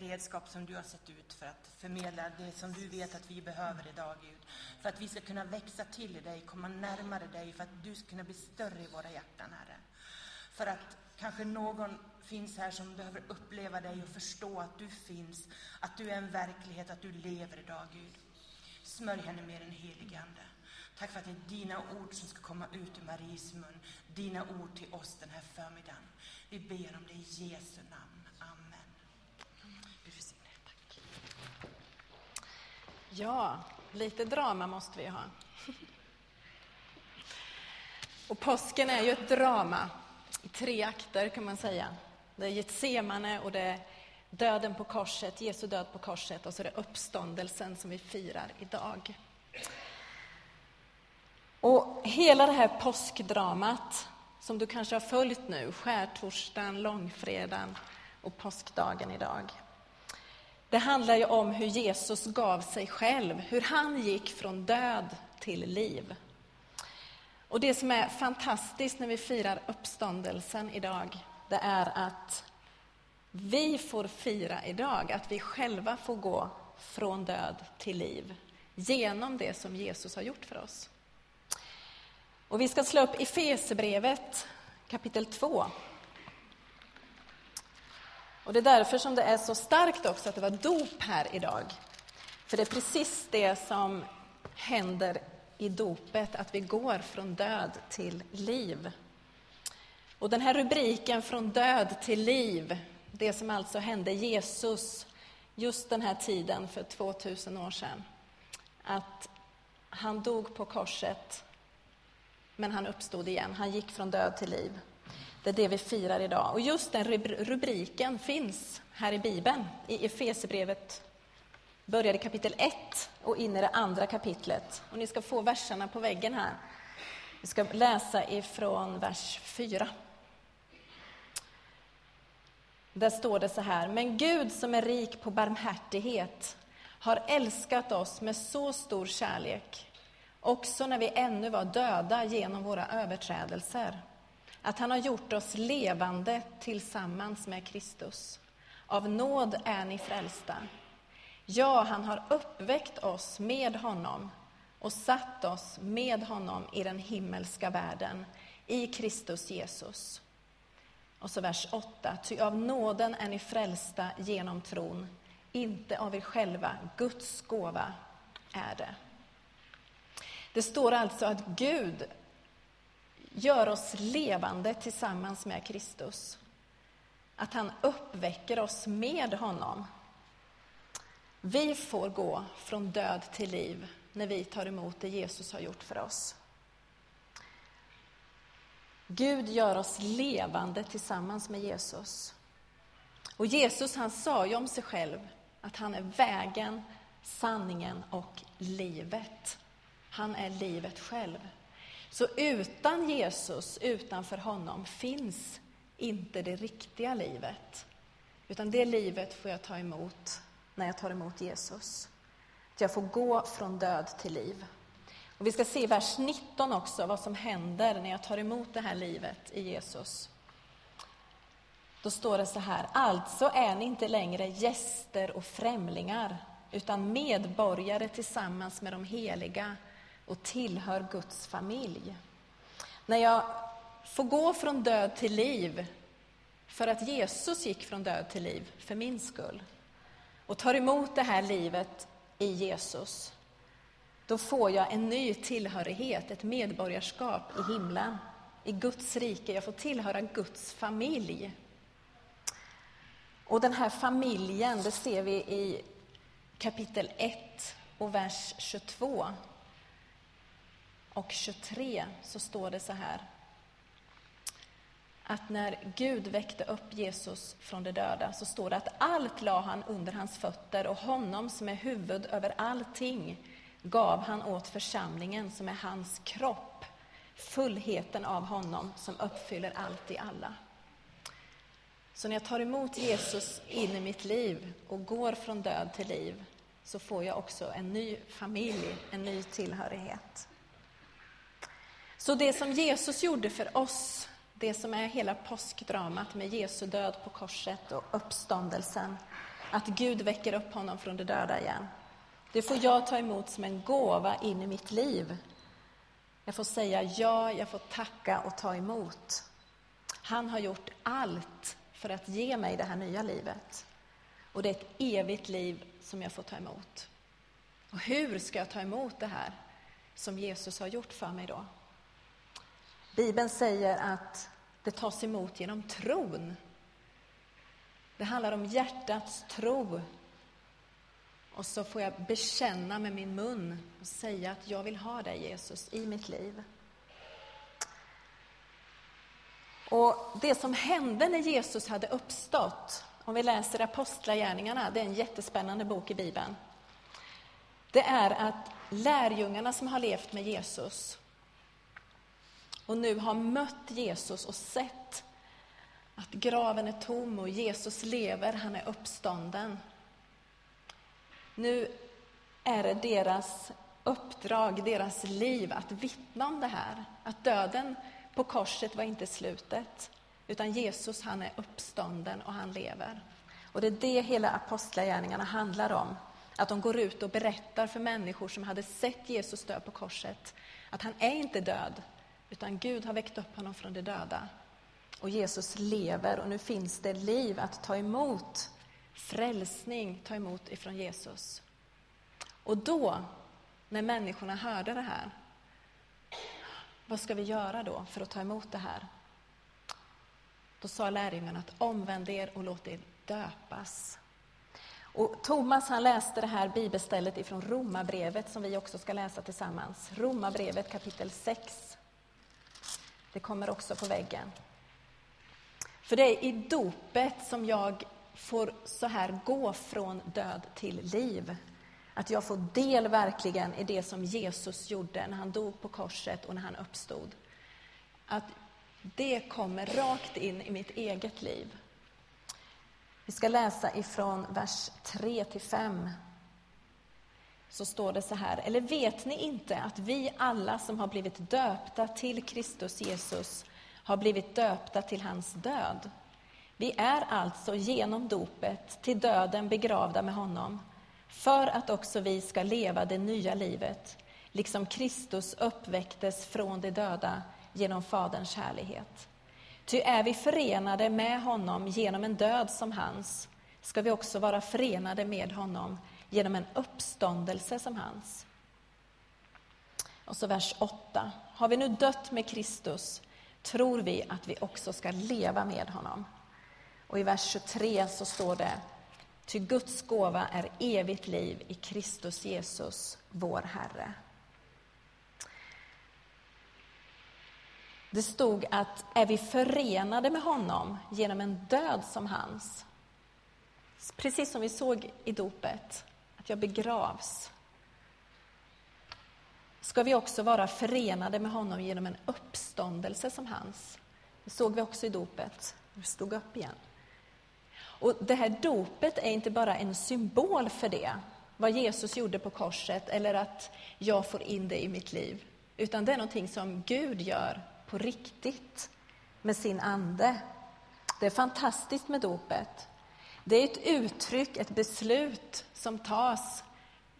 det redskap som du har sett ut för att förmedla det som du vet att vi behöver idag, Gud. För att vi ska kunna växa till i dig, komma närmare dig, för att du ska kunna bli större i våra hjärtan, Herre. För att kanske någon finns här som behöver uppleva dig och förstå att du finns, att du är en verklighet, att du lever idag, Gud. Smörj henne med den helige Ande. Tack för att det är dina ord som ska komma ut ur Maries mun. Dina ord till oss den här förmiddagen. Vi ber om det i Jesu namn. Amen. Gud välsigne Tack. Ja, lite drama måste vi ha. Och påsken är ju ett drama i tre akter kan man säga. Det är Getsemane och det är döden på korset, Jesu död på korset och så är det uppståndelsen som vi firar idag. Och hela det här påskdramat som du kanske har följt nu, skärtorsdagen, långfredagen och påskdagen idag. Det handlar ju om hur Jesus gav sig själv, hur han gick från död till liv. Och det som är fantastiskt när vi firar uppståndelsen idag, det är att vi får fira idag att vi själva får gå från död till liv genom det som Jesus har gjort för oss. Och vi ska slå upp Efesebrevet kapitel 2. Och det är därför som det är så starkt också att det var dop här idag. För det är precis det som händer i dopet, att vi går från död till liv. Och den här rubriken, från död till liv, det som alltså hände Jesus just den här tiden för 2000 år sedan. Att han dog på korset men han uppstod igen. Han gick från död till liv. Det är det vi firar idag. Och just den rubriken finns här i Bibeln, i Efesebrevet börjar i kapitel 1 och in i det andra kapitlet. Och ni ska få verserna på väggen här. Vi ska läsa ifrån vers 4. Där står det så här, men Gud som är rik på barmhärtighet har älskat oss med så stor kärlek också när vi ännu var döda genom våra överträdelser. Att han har gjort oss levande tillsammans med Kristus. Av nåd är ni frälsta. Ja, han har uppväckt oss med honom och satt oss med honom i den himmelska världen, i Kristus Jesus. Och så vers 8. Ty av nåden är ni frälsta genom tron, inte av er själva. Guds gåva är det. Det står alltså att Gud gör oss levande tillsammans med Kristus. Att han uppväcker oss med honom. Vi får gå från död till liv när vi tar emot det Jesus har gjort för oss. Gud gör oss levande tillsammans med Jesus. Och Jesus han sa ju om sig själv att han är vägen, sanningen och livet. Han är livet själv. Så utan Jesus, utanför honom, finns inte det riktiga livet. Utan det livet får jag ta emot när jag tar emot Jesus. Att jag får gå från död till liv. Och vi ska se i vers 19 också vad som händer när jag tar emot det här livet i Jesus. Då står det så här, alltså är ni inte längre gäster och främlingar utan medborgare tillsammans med de heliga och tillhör Guds familj. När jag får gå från död till liv för att Jesus gick från död till liv för min skull och tar emot det här livet i Jesus, då får jag en ny tillhörighet, ett medborgarskap i himlen, i Guds rike. Jag får tillhöra Guds familj. Och den här familjen, det ser vi i kapitel 1 och vers 22 och 23 så står det så här. Att när Gud väckte upp Jesus från de döda så står det att allt la han under hans fötter och honom som är huvud över allting gav han åt församlingen som är hans kropp, fullheten av honom som uppfyller allt i alla. Så när jag tar emot Jesus in i mitt liv och går från död till liv så får jag också en ny familj, en ny tillhörighet. Så det som Jesus gjorde för oss, det som är hela påskdramat med Jesu död på korset och uppståndelsen, att Gud väcker upp honom från de döda igen. Det får jag ta emot som en gåva in i mitt liv. Jag får säga ja, jag får tacka och ta emot. Han har gjort allt för att ge mig det här nya livet. Och det är ett evigt liv som jag får ta emot. Och hur ska jag ta emot det här som Jesus har gjort för mig då? Bibeln säger att det tas emot genom tron. Det handlar om hjärtats tro. Och så får jag bekänna med min mun och säga att jag vill ha dig, Jesus, i mitt liv. Och Det som hände när Jesus hade uppstått, om vi läser Apostlagärningarna, det är en jättespännande bok i Bibeln, det är att lärjungarna som har levt med Jesus och nu har mött Jesus och sett att graven är tom och Jesus lever, han är uppstånden. Nu är det deras uppdrag, deras liv att vittna om det här. Att döden på korset var inte slutet, utan Jesus han är uppstånden och han lever. Och det är det hela apostlagärningarna handlar om. Att de går ut och berättar för människor som hade sett Jesus dö på korset, att han är inte död, utan Gud har väckt upp honom från de döda. Och Jesus lever och nu finns det liv att ta emot, frälsning ta emot ifrån Jesus. Och då, när människorna hörde det här, vad ska vi göra då för att ta emot det här? Då sa lärjungarna att omvänd er och låt er döpas. Och Thomas han läste det här bibelstället ifrån Romarbrevet som vi också ska läsa tillsammans. Romarbrevet kapitel 6. Det kommer också på väggen. För det är i dopet som jag får så här gå från död till liv. Att jag får del verkligen i det som Jesus gjorde när han dog på korset och när han uppstod. Att det kommer rakt in i mitt eget liv. Vi ska läsa ifrån vers 3 till 5. Så står det så här. Eller vet ni inte att vi alla som har blivit döpta till Kristus Jesus har blivit döpta till hans död? Vi är alltså genom dopet till döden begravda med honom för att också vi ska leva det nya livet, liksom Kristus uppväcktes från de döda genom Faderns härlighet. Ty är vi förenade med honom genom en död som hans, ska vi också vara förenade med honom genom en uppståndelse som hans. Och så vers 8. Har vi nu dött med Kristus tror vi att vi också ska leva med honom. Och i vers 23 så står det Ty Guds gåva är evigt liv i Kristus Jesus, vår Herre. Det stod att är vi förenade med honom genom en död som hans, precis som vi såg i dopet, att jag begravs, ska vi också vara förenade med honom genom en uppståndelse som hans. Det såg vi också i dopet. Vi stod upp igen. Och Det här dopet är inte bara en symbol för det, vad Jesus gjorde på korset, eller att jag får in det i mitt liv, utan det är någonting som Gud gör på riktigt med sin ande. Det är fantastiskt med dopet. Det är ett uttryck, ett beslut som tas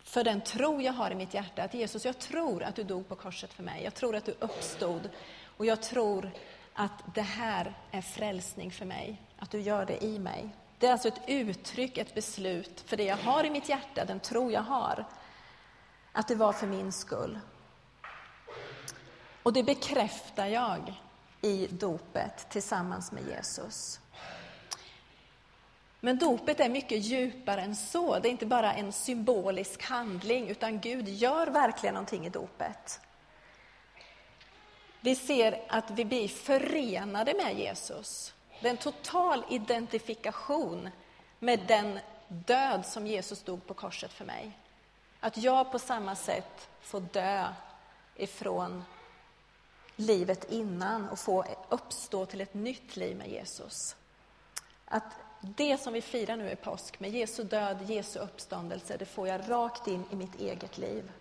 för den tro jag har i mitt hjärta. Att Jesus, jag tror att du dog på korset för mig. Jag tror att du uppstod. Och jag tror att det här är frälsning för mig. Att du gör det i mig. Det är alltså ett uttryck, ett beslut för det jag har i mitt hjärta, den tro jag har. Att det var för min skull. Och det bekräftar jag i dopet tillsammans med Jesus. Men dopet är mycket djupare än så. Det är inte bara en symbolisk handling, utan Gud gör verkligen någonting i dopet. Vi ser att vi blir förenade med Jesus. Det är en total identifikation med den död som Jesus dog på korset för mig. Att jag på samma sätt får dö ifrån livet innan och få uppstå till ett nytt liv med Jesus. Att det som vi firar nu i påsk, med Jesu död, Jesu uppståndelse, det får jag rakt in i mitt eget liv.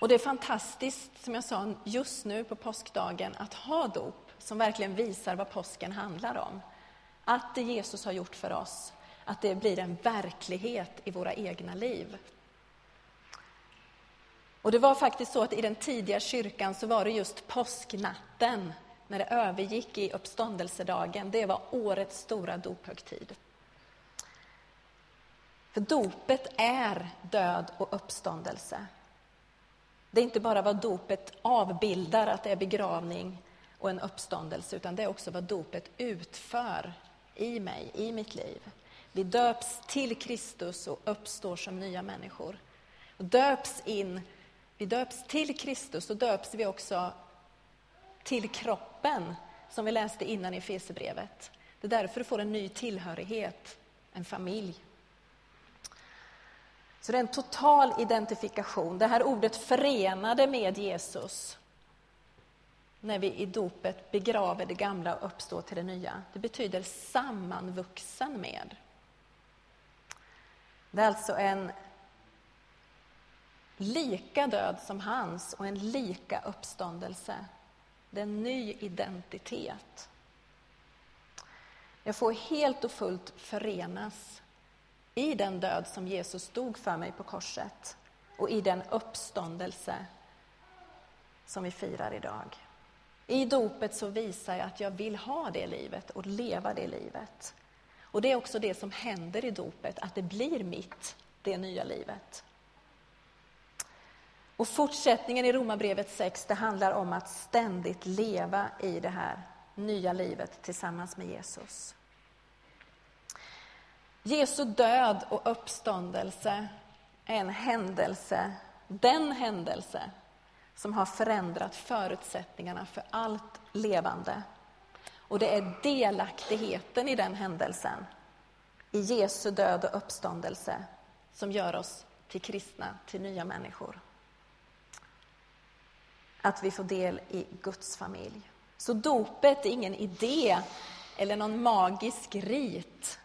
Och det är fantastiskt, som jag sa, just nu på påskdagen att ha dop som verkligen visar vad påsken handlar om. att det Jesus har gjort för oss, att det blir en verklighet i våra egna liv. Och det var faktiskt så att i den tidiga kyrkan så var det just påsknatten, när det övergick i uppståndelsedagen, det var årets stora dophögtid. För dopet är död och uppståndelse. Det är inte bara vad dopet avbildar, att det är begravning och en uppståndelse, utan det är också vad dopet utför i mig, i mitt liv. Vi döps till Kristus och uppstår som nya människor. Och döps in, vi döps till Kristus och döps vi också till kroppen, som vi läste innan i Efesierbrevet. Det är därför du får en ny tillhörighet, en familj. Så det är en total identifikation. Det här ordet förenade med Jesus när vi i dopet begraver det gamla och uppstår till det nya. Det betyder sammanvuxen med. Det är alltså en lika död som hans och en lika uppståndelse. Det är en ny identitet. Jag får helt och fullt förenas i den död som Jesus stod för mig på korset och i den uppståndelse som vi firar idag. I dopet så visar jag att jag vill ha det livet och leva det livet. Och det är också det som händer i dopet, att det blir mitt, det nya livet. Och fortsättningen i Romarbrevet 6, det handlar om att ständigt leva i det här nya livet tillsammans med Jesus. Jesu död och uppståndelse är en händelse, den händelse som har förändrat förutsättningarna för allt levande. Och det är delaktigheten i den händelsen, i Jesu död och uppståndelse, som gör oss till kristna, till nya människor. Att vi får del i Guds familj. Så dopet är ingen idé eller någon magisk rit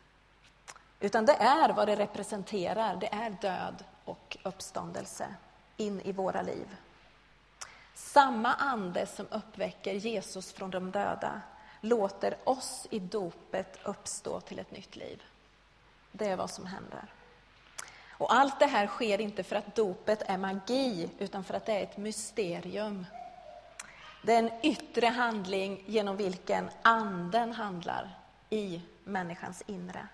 utan det är vad det representerar, det är död och uppståndelse in i våra liv. Samma ande som uppväcker Jesus från de döda låter oss i dopet uppstå till ett nytt liv. Det är vad som händer. Och allt det här sker inte för att dopet är magi, utan för att det är ett mysterium. Det är en yttre handling genom vilken anden handlar i människans inre.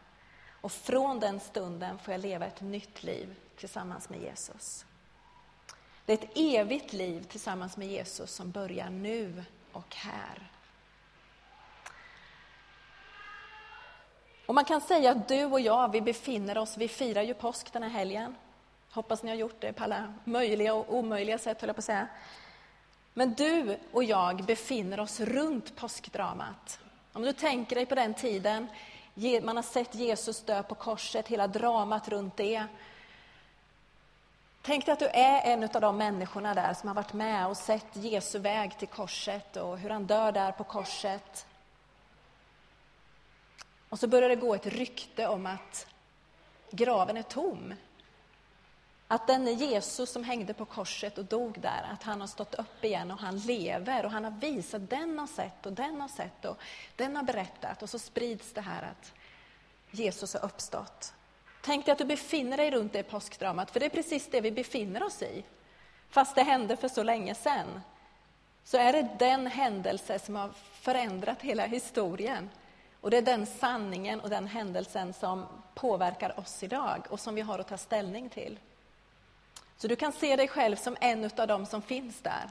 Och från den stunden får jag leva ett nytt liv tillsammans med Jesus. Det är ett evigt liv tillsammans med Jesus som börjar nu och här. Och man kan säga att du och jag, vi befinner oss, vi firar ju påsk den här helgen. Hoppas ni har gjort det på alla möjliga och omöjliga sätt, höll jag på att säga. Men du och jag befinner oss runt påskdramat. Om du tänker dig på den tiden, man har sett Jesus dö på korset, hela dramat runt det. Tänk dig att du är en av de människorna där som har varit med och sett Jesu väg till korset och hur han dör där på korset. Och så börjar det gå ett rykte om att graven är tom. Att den Jesus som hängde på korset och dog där, att han har stått upp igen och han lever och han har visat, den har sett och den har sett och den har berättat och så sprids det här att Jesus har uppstått. Tänk dig att du befinner dig runt det påskdramat, för det är precis det vi befinner oss i. Fast det hände för så länge sedan, så är det den händelse som har förändrat hela historien. Och det är den sanningen och den händelsen som påverkar oss idag och som vi har att ta ställning till. Så du kan se dig själv som en av dem som finns där.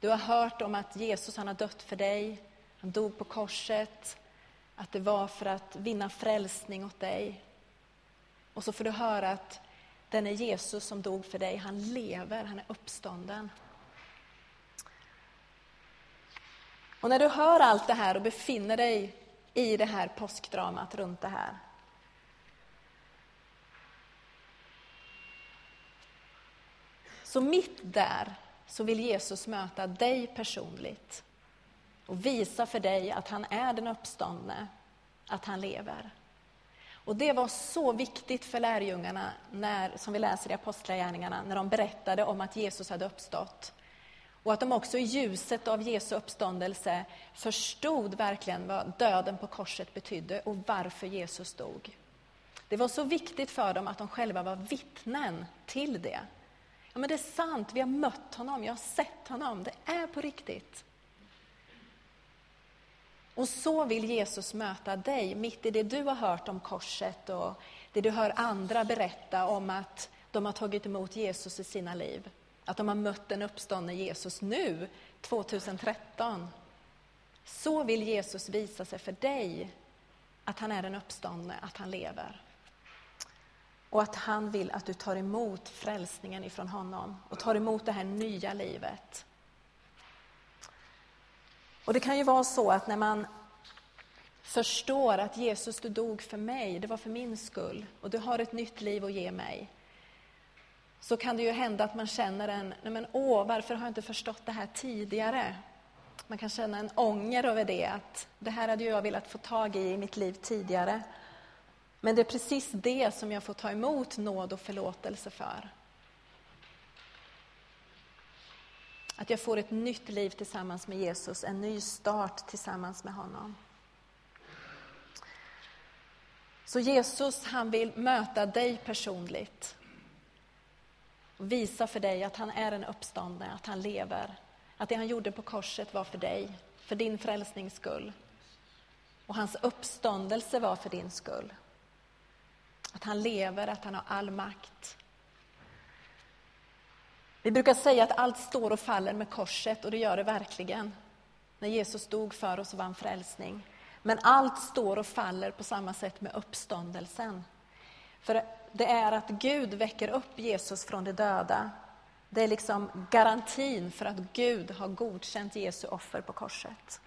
Du har hört om att Jesus han har dött för dig, han dog på korset, att det var för att vinna frälsning åt dig. Och så får du höra att den är Jesus som dog för dig, han lever, han är uppstånden. Och när du hör allt det här och befinner dig i det här påskdramat runt det här Så mitt där så vill Jesus möta dig personligt och visa för dig att han är den uppståndne, att han lever. Och det var så viktigt för lärjungarna, när, som vi läser i Apostlagärningarna, när de berättade om att Jesus hade uppstått. Och att de också i ljuset av Jesu uppståndelse förstod verkligen vad döden på korset betydde och varför Jesus dog. Det var så viktigt för dem att de själva var vittnen till det. Ja, men det är sant, vi har mött honom, jag har sett honom, det är på riktigt. Och så vill Jesus möta dig mitt i det du har hört om korset och det du hör andra berätta om att de har tagit emot Jesus i sina liv. Att de har mött den uppståndne Jesus nu, 2013. Så vill Jesus visa sig för dig, att han är den uppståndne, att han lever. Och att han vill att du tar emot frälsningen ifrån honom och tar emot det här nya livet. Och det kan ju vara så att när man förstår att Jesus, du dog för mig, det var för min skull och du har ett nytt liv att ge mig. Så kan det ju hända att man känner en, nej men åh, varför har jag inte förstått det här tidigare? Man kan känna en ånger över det, att det här hade jag velat få tag i i mitt liv tidigare. Men det är precis det som jag får ta emot nåd och förlåtelse för. Att jag får ett nytt liv tillsammans med Jesus, en ny start tillsammans med honom. Så Jesus, han vill möta dig personligt. Och visa för dig att han är en uppståndne, att han lever. Att det han gjorde på korset var för dig, för din frälsnings skull. Och hans uppståndelse var för din skull. Att han lever, att han har all makt. Vi brukar säga att allt står och faller med korset, och det gör det verkligen. När Jesus dog för oss och vann frälsning. Men allt står och faller på samma sätt med uppståndelsen. För det är att Gud väcker upp Jesus från de döda. Det är liksom garantin för att Gud har godkänt Jesu offer på korset.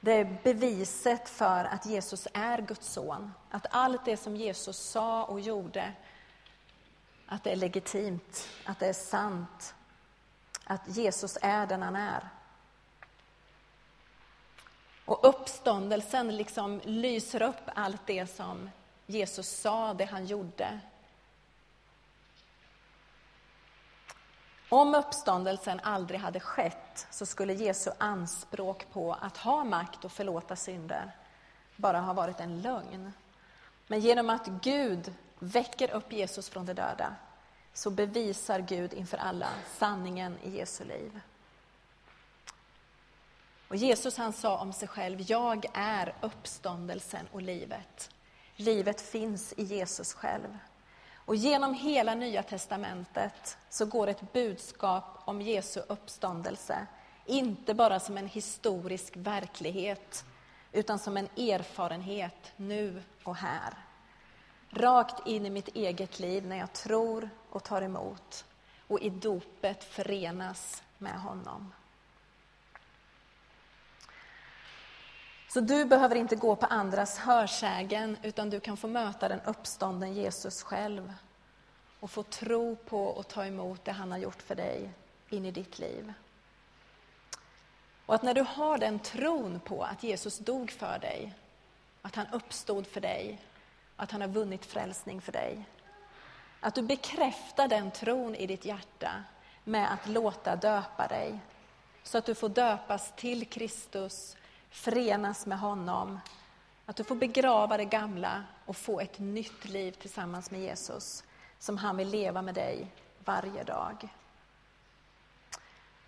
Det är beviset för att Jesus är Guds son. Att allt det som Jesus sa och gjorde, att det är legitimt, att det är sant. Att Jesus är den han är. Och uppståndelsen liksom lyser upp allt det som Jesus sa, det han gjorde. Om uppståndelsen aldrig hade skett så skulle Jesu anspråk på att ha makt och förlåta synder bara ha varit en lögn. Men genom att Gud väcker upp Jesus från de döda så bevisar Gud inför alla sanningen i Jesu liv. Och Jesus han sa om sig själv, jag är uppståndelsen och livet. Livet finns i Jesus själv. Och genom hela Nya testamentet så går ett budskap om Jesu uppståndelse, inte bara som en historisk verklighet, utan som en erfarenhet nu och här. Rakt in i mitt eget liv när jag tror och tar emot och i dopet förenas med honom. Så du behöver inte gå på andras hörsägen, utan du kan få möta den uppstånden Jesus själv och få tro på och ta emot det han har gjort för dig in i ditt liv. Och att när du har den tron på att Jesus dog för dig, att han uppstod för dig, att han har vunnit frälsning för dig. Att du bekräftar den tron i ditt hjärta med att låta döpa dig. Så att du får döpas till Kristus förenas med honom. Att du får begrava det gamla och få ett nytt liv tillsammans med Jesus som han vill leva med dig varje dag.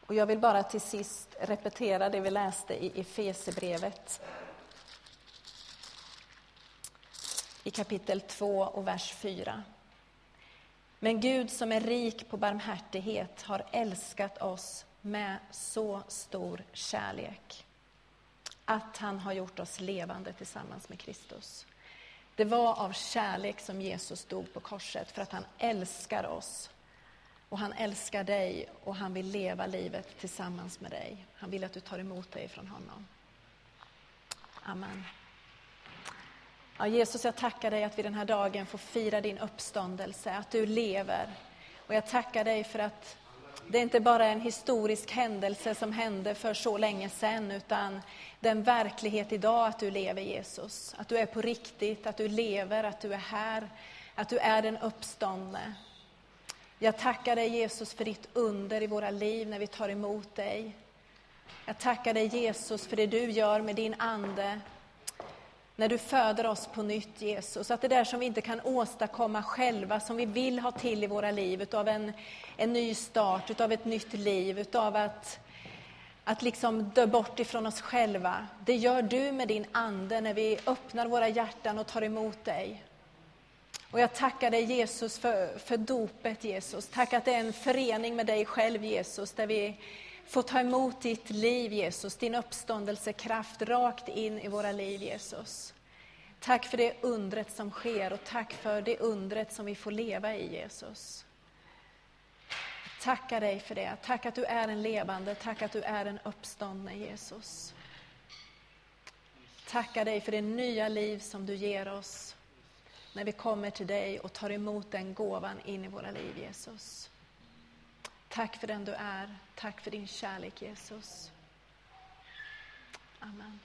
Och jag vill bara till sist repetera det vi läste i Efesebrevet i kapitel 2 och vers 4. Men Gud som är rik på barmhärtighet har älskat oss med så stor kärlek att han har gjort oss levande tillsammans med Kristus. Det var av kärlek som Jesus dog på korset, för att han älskar oss. Och han älskar dig och han vill leva livet tillsammans med dig. Han vill att du tar emot dig från honom. Amen. Ja, Jesus, jag tackar dig att vi den här dagen får fira din uppståndelse, att du lever. Och jag tackar dig för att det är inte bara en historisk händelse som hände för så länge sedan, utan den verklighet idag att du lever Jesus. Att du är på riktigt, att du lever, att du är här, att du är den uppståndne. Jag tackar dig Jesus för ditt under i våra liv när vi tar emot dig. Jag tackar dig Jesus för det du gör med din Ande när du föder oss på nytt Jesus. Att det där som vi inte kan åstadkomma själva, som vi vill ha till i våra liv, utav en, en ny start, utav ett nytt liv, utav att, att liksom dö bort ifrån oss själva. Det gör du med din Ande när vi öppnar våra hjärtan och tar emot dig. Och jag tackar dig Jesus för, för dopet Jesus. Tack att det är en förening med dig själv Jesus, där vi få ta emot ditt liv Jesus, din uppståndelsekraft rakt in i våra liv Jesus. Tack för det undret som sker och tack för det undret som vi får leva i Jesus. Tacka dig för det. Tack att du är en levande, tack att du är en uppståndne Jesus. Tacka dig för det nya liv som du ger oss när vi kommer till dig och tar emot den gåvan in i våra liv, Jesus. Tack för den du är. Tack för din kärlek, Jesus. Amen.